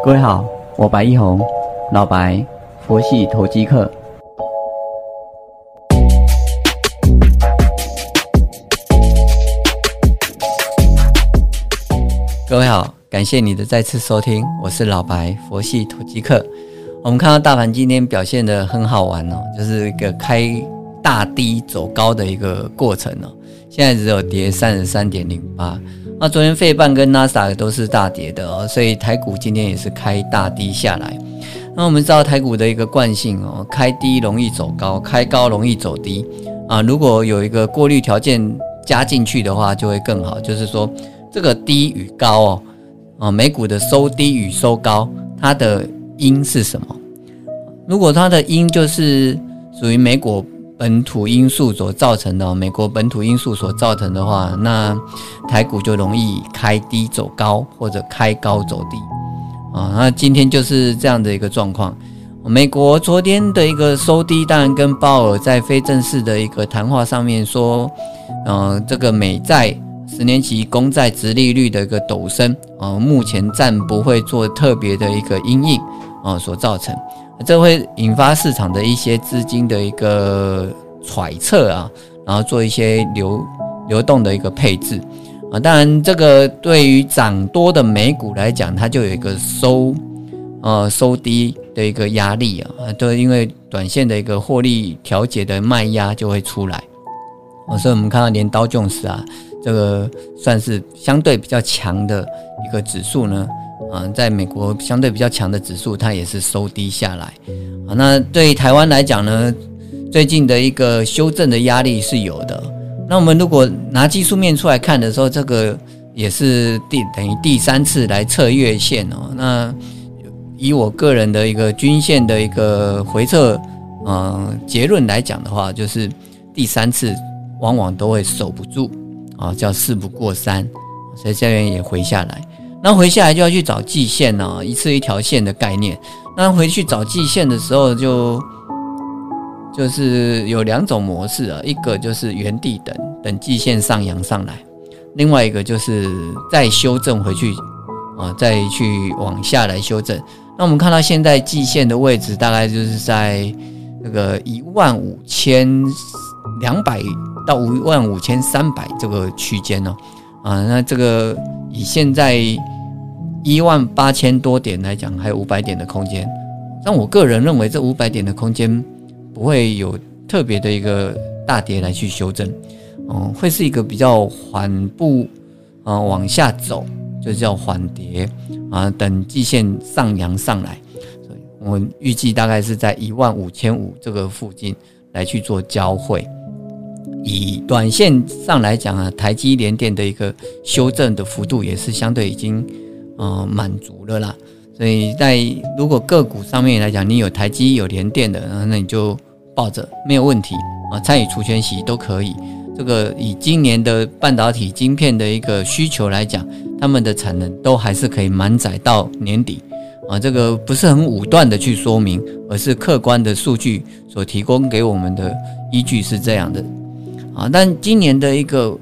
各位好，我白一红，老白，佛系投机客。各位好，感谢你的再次收听，我是老白，佛系投机客。我们看到大盘今天表现的很好玩哦，就是一个开大低走高的一个过程哦。现在只有跌三十三点零八。那昨天费半跟纳斯达克都是大跌的哦，所以台股今天也是开大低下来。那我们知道台股的一个惯性哦，开低容易走高，开高容易走低啊。如果有一个过滤条件加进去的话，就会更好。就是说，这个低与高哦，啊，美股的收低与收高，它的因是什么？如果它的因就是属于美股。本土因素所造成的，美国本土因素所造成的话，那台股就容易开低走高，或者开高走低啊。那今天就是这样的一个状况。美国昨天的一个收低，当然跟鲍尔在非正式的一个谈话上面说，嗯，这个美债十年期公债直利率的一个陡升啊，目前暂不会做特别的一个阴影啊所造成。这会引发市场的一些资金的一个揣测啊，然后做一些流流动的一个配置啊。当然，这个对于涨多的美股来讲，它就有一个收呃收低的一个压力啊，都因为短线的一个获利调节的卖压就会出来。所以我们看到连刀琼斯啊，这个算是相对比较强的一个指数呢。嗯，在美国相对比较强的指数，它也是收低下来。啊，那对台湾来讲呢，最近的一个修正的压力是有的。那我们如果拿技术面出来看的时候，这个也是第等于第三次来测月线哦。那以我个人的一个均线的一个回测，嗯，结论来讲的话，就是第三次往往都会守不住啊，叫事不过三，所以这边也回下来。那回下来就要去找季线呢，一次一条线的概念。那回去找季线的时候，就就是有两种模式啊，一个就是原地等等季线上扬上来，另外一个就是再修正回去啊，再去往下来修正。那我们看到现在季线的位置大概就是在那个一万五千两百到五万五千三百这个区间呢，啊，那这个以现在。一万八千多点来讲，还有五百点的空间。但我个人认为，这五百点的空间不会有特别的一个大跌来去修正，嗯，会是一个比较缓步啊往下走，就叫缓跌啊，等季线上扬上来。所以我预计大概是在一万五千五这个附近来去做交汇。以短线上来讲啊，台积联电的一个修正的幅度也是相对已经。呃，满足了啦，所以在如果个股上面来讲，你有台积有联电的，那你就抱着没有问题啊，参与除权息都可以。这个以今年的半导体晶片的一个需求来讲，他们的产能都还是可以满载到年底啊。这个不是很武断的去说明，而是客观的数据所提供给我们的依据是这样的啊。但今年的一个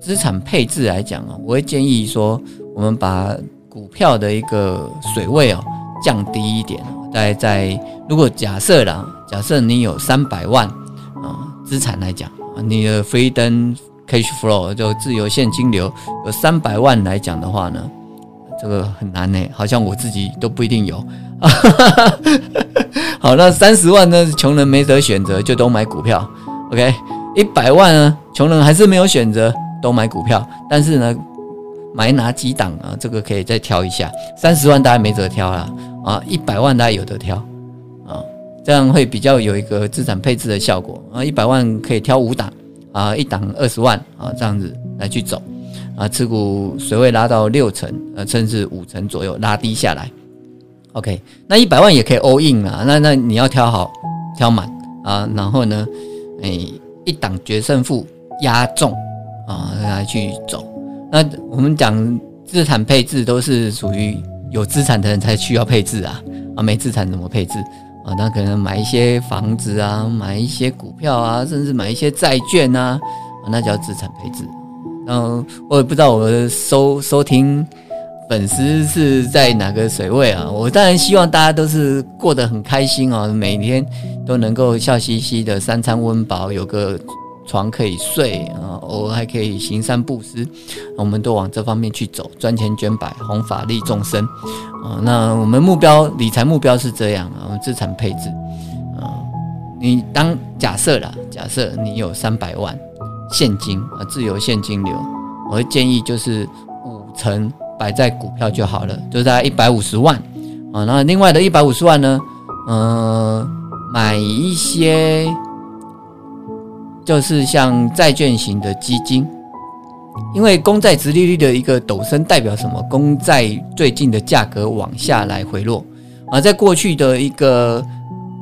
资产配置来讲啊，我会建议说。我们把股票的一个水位哦降低一点，在在如果假设啦，假设你有三百万啊资产来讲，你的 freedom cash flow 就自由现金流有三百万来讲的话呢，这个很难呢，好像我自己都不一定有。好，那三十万呢，穷人没得选择，就都买股票。OK，一百万呢，穷人还是没有选择，都买股票，但是呢。买哪几档啊？这个可以再挑一下。三十万大家没得挑了啊，一百万大家有得挑啊，这样会比较有一个资产配置的效果啊。一百万可以挑五档啊，一档二十万啊，这样子来去走啊，持股水位拉到六成呃，甚至五成左右拉低下来。OK，那一百万也可以 all in 啊，那那你要挑好挑满啊，然后呢，哎，一档决胜负压重啊，来去走。那我们讲资产配置都是属于有资产的人才需要配置啊啊，没资产怎么配置啊？那可能买一些房子啊，买一些股票啊，甚至买一些债券啊，那叫资产配置。然后我也不知道我的收收听粉丝是在哪个水位啊？我当然希望大家都是过得很开心哦，每天都能够笑嘻嘻的，三餐温饱，有个床可以睡啊，偶尔还可以行善布施，我们都往这方面去走，赚钱捐百，弘法利众生啊。那我们目标理财目标是这样啊，我们资产配置啊，你当假设啦，假设你有三百万现金啊，自由现金流，我会建议就是五成。摆在股票就好了，就在一百五十万啊。那另外的一百五十万呢？嗯，买一些就是像债券型的基金，因为公债直利率的一个陡升代表什么？公债最近的价格往下来回落啊。在过去的一个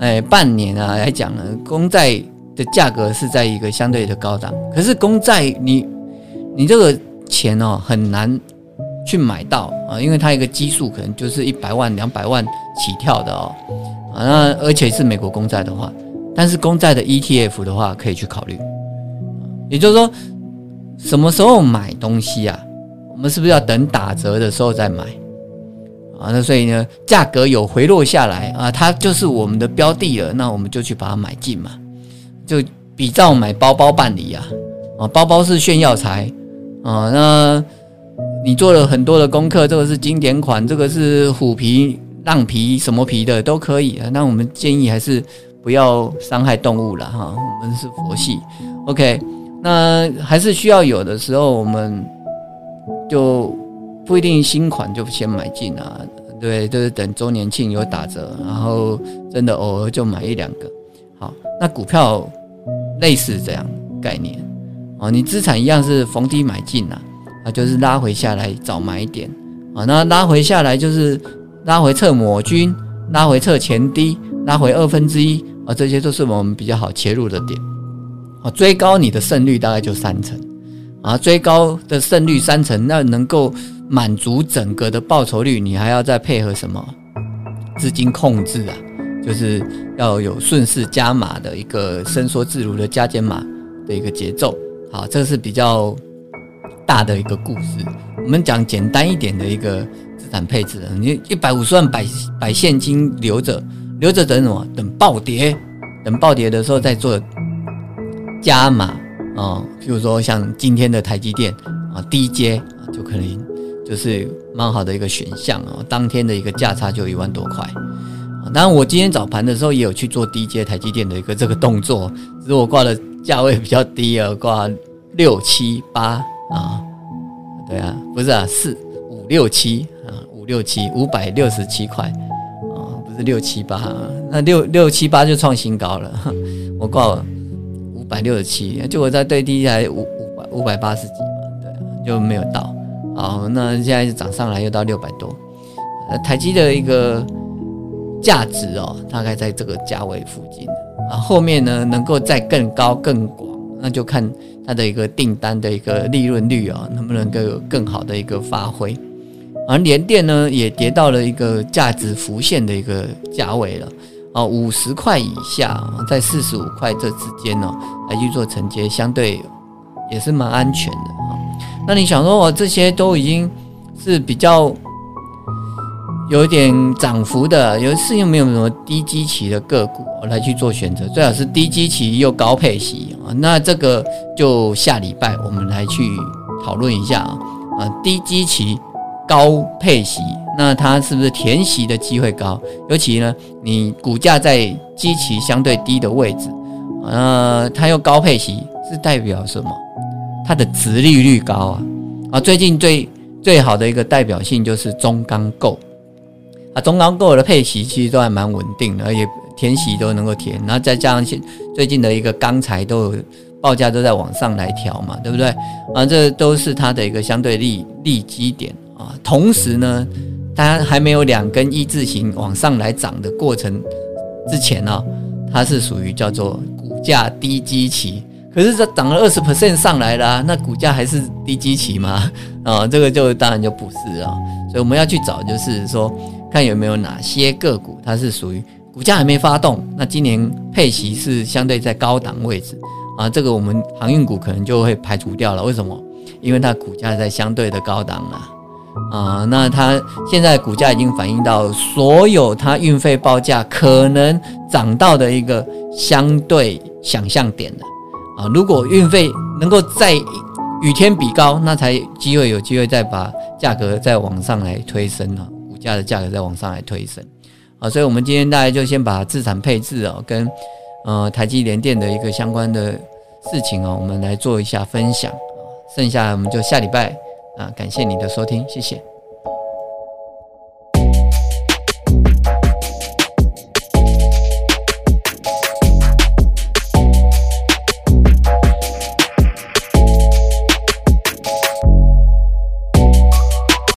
哎半年啊来讲呢，公债的价格是在一个相对的高档，可是公债你你这个钱哦很难。去买到啊，因为它一个基数可能就是一百万、两百万起跳的哦，啊，那而且是美国公债的话，但是公债的 ETF 的话可以去考虑，也就是说，什么时候买东西啊？我们是不是要等打折的时候再买？啊，那所以呢，价格有回落下来啊，它就是我们的标的了，那我们就去把它买进嘛，就比照买包包办理啊，啊，包包是炫耀财啊，那。你做了很多的功课，这个是经典款，这个是虎皮、浪皮什么皮的都可以啊。那我们建议还是不要伤害动物了哈。我们是佛系，OK。那还是需要有的时候，我们就不一定新款就先买进啊。对，就是等周年庆有打折，然后真的偶尔就买一两个。好，那股票类似这样概念啊，你资产一样是逢低买进啊。啊，就是拉回下来找买一点啊，那拉回下来就是拉回测抹均，拉回测前低，拉回二分之一啊，这些都是我们比较好切入的点啊。追高你的胜率大概就三成啊，追高的胜率三成，那能够满足整个的报酬率，你还要再配合什么资金控制啊？就是要有顺势加码的一个伸缩自如的加减码的一个节奏。好，这是比较。大的一个故事，我们讲简单一点的一个资产配置。你一百五十万摆摆现金留着，留着等什么？等暴跌，等暴跌的时候再做加码啊。譬如说像今天的台积电啊，低阶，就可能就是蛮好的一个选项啊。当天的一个价差就一万多块。当然我今天早盘的时候也有去做低阶台积电的一个这个动作，只是我挂的价位比较低啊，挂六七八。啊，对啊，不是啊，四五六七啊，五六七五百六十七块，是六七八，那六六七八就创新高了。我挂五百六十七，就我在最低还五五百五百八十几嘛，对，就没有到。好，那现在涨上来又到六百多。呃，台积的一个价值哦，大概在这个价位附近啊，后面呢能够再更高更广，那就看。它的一个订单的一个利润率啊，能不能够有更好的一个发挥？而联电呢，也跌到了一个价值浮现的一个价位了啊，五十块以下，在四十五块这之间呢，来去做承接，相对也是蛮安全的啊。那你想说，我这些都已经是比较。有点涨幅的，有是又没有什么低基期的个股来去做选择，最好是低基期又高配息啊。那这个就下礼拜我们来去讨论一下啊。啊，低基期高配息，那它是不是填息的机会高？尤其呢，你股价在基期相对低的位置，呃，它又高配息，是代表什么？它的值利率高啊。啊，最近最最好的一个代表性就是中钢构。啊，中钢构的配息其实都还蛮稳定的，而且填息都能够填，然后再加上现最近的一个钢材都有报价都在往上来调嘛，对不对？啊，这都是它的一个相对利利基点啊。同时呢，它还没有两根一字形往上来涨的过程之前呢，它是属于叫做股价低基期。可是这涨了二十 percent 上来了，那股价还是低基期吗？啊，这个就当然就不是啊。所以我们要去找，就是说。看有没有哪些个股，它是属于股价还没发动，那今年配息是相对在高档位置啊，这个我们航运股可能就会排除掉了。为什么？因为它股价在相对的高档啊，啊，那它现在股价已经反映到所有它运费报价可能涨到的一个相对想象点了啊。如果运费能够再与天比高，那才机会有机会再把价格再往上来推升啊，股价的价格再往上来推升啊。所以，我们今天大家就先把资产配置哦，跟呃台积联电的一个相关的事情哦，我们来做一下分享。剩下我们就下礼拜。啊，感谢你的收听，谢谢。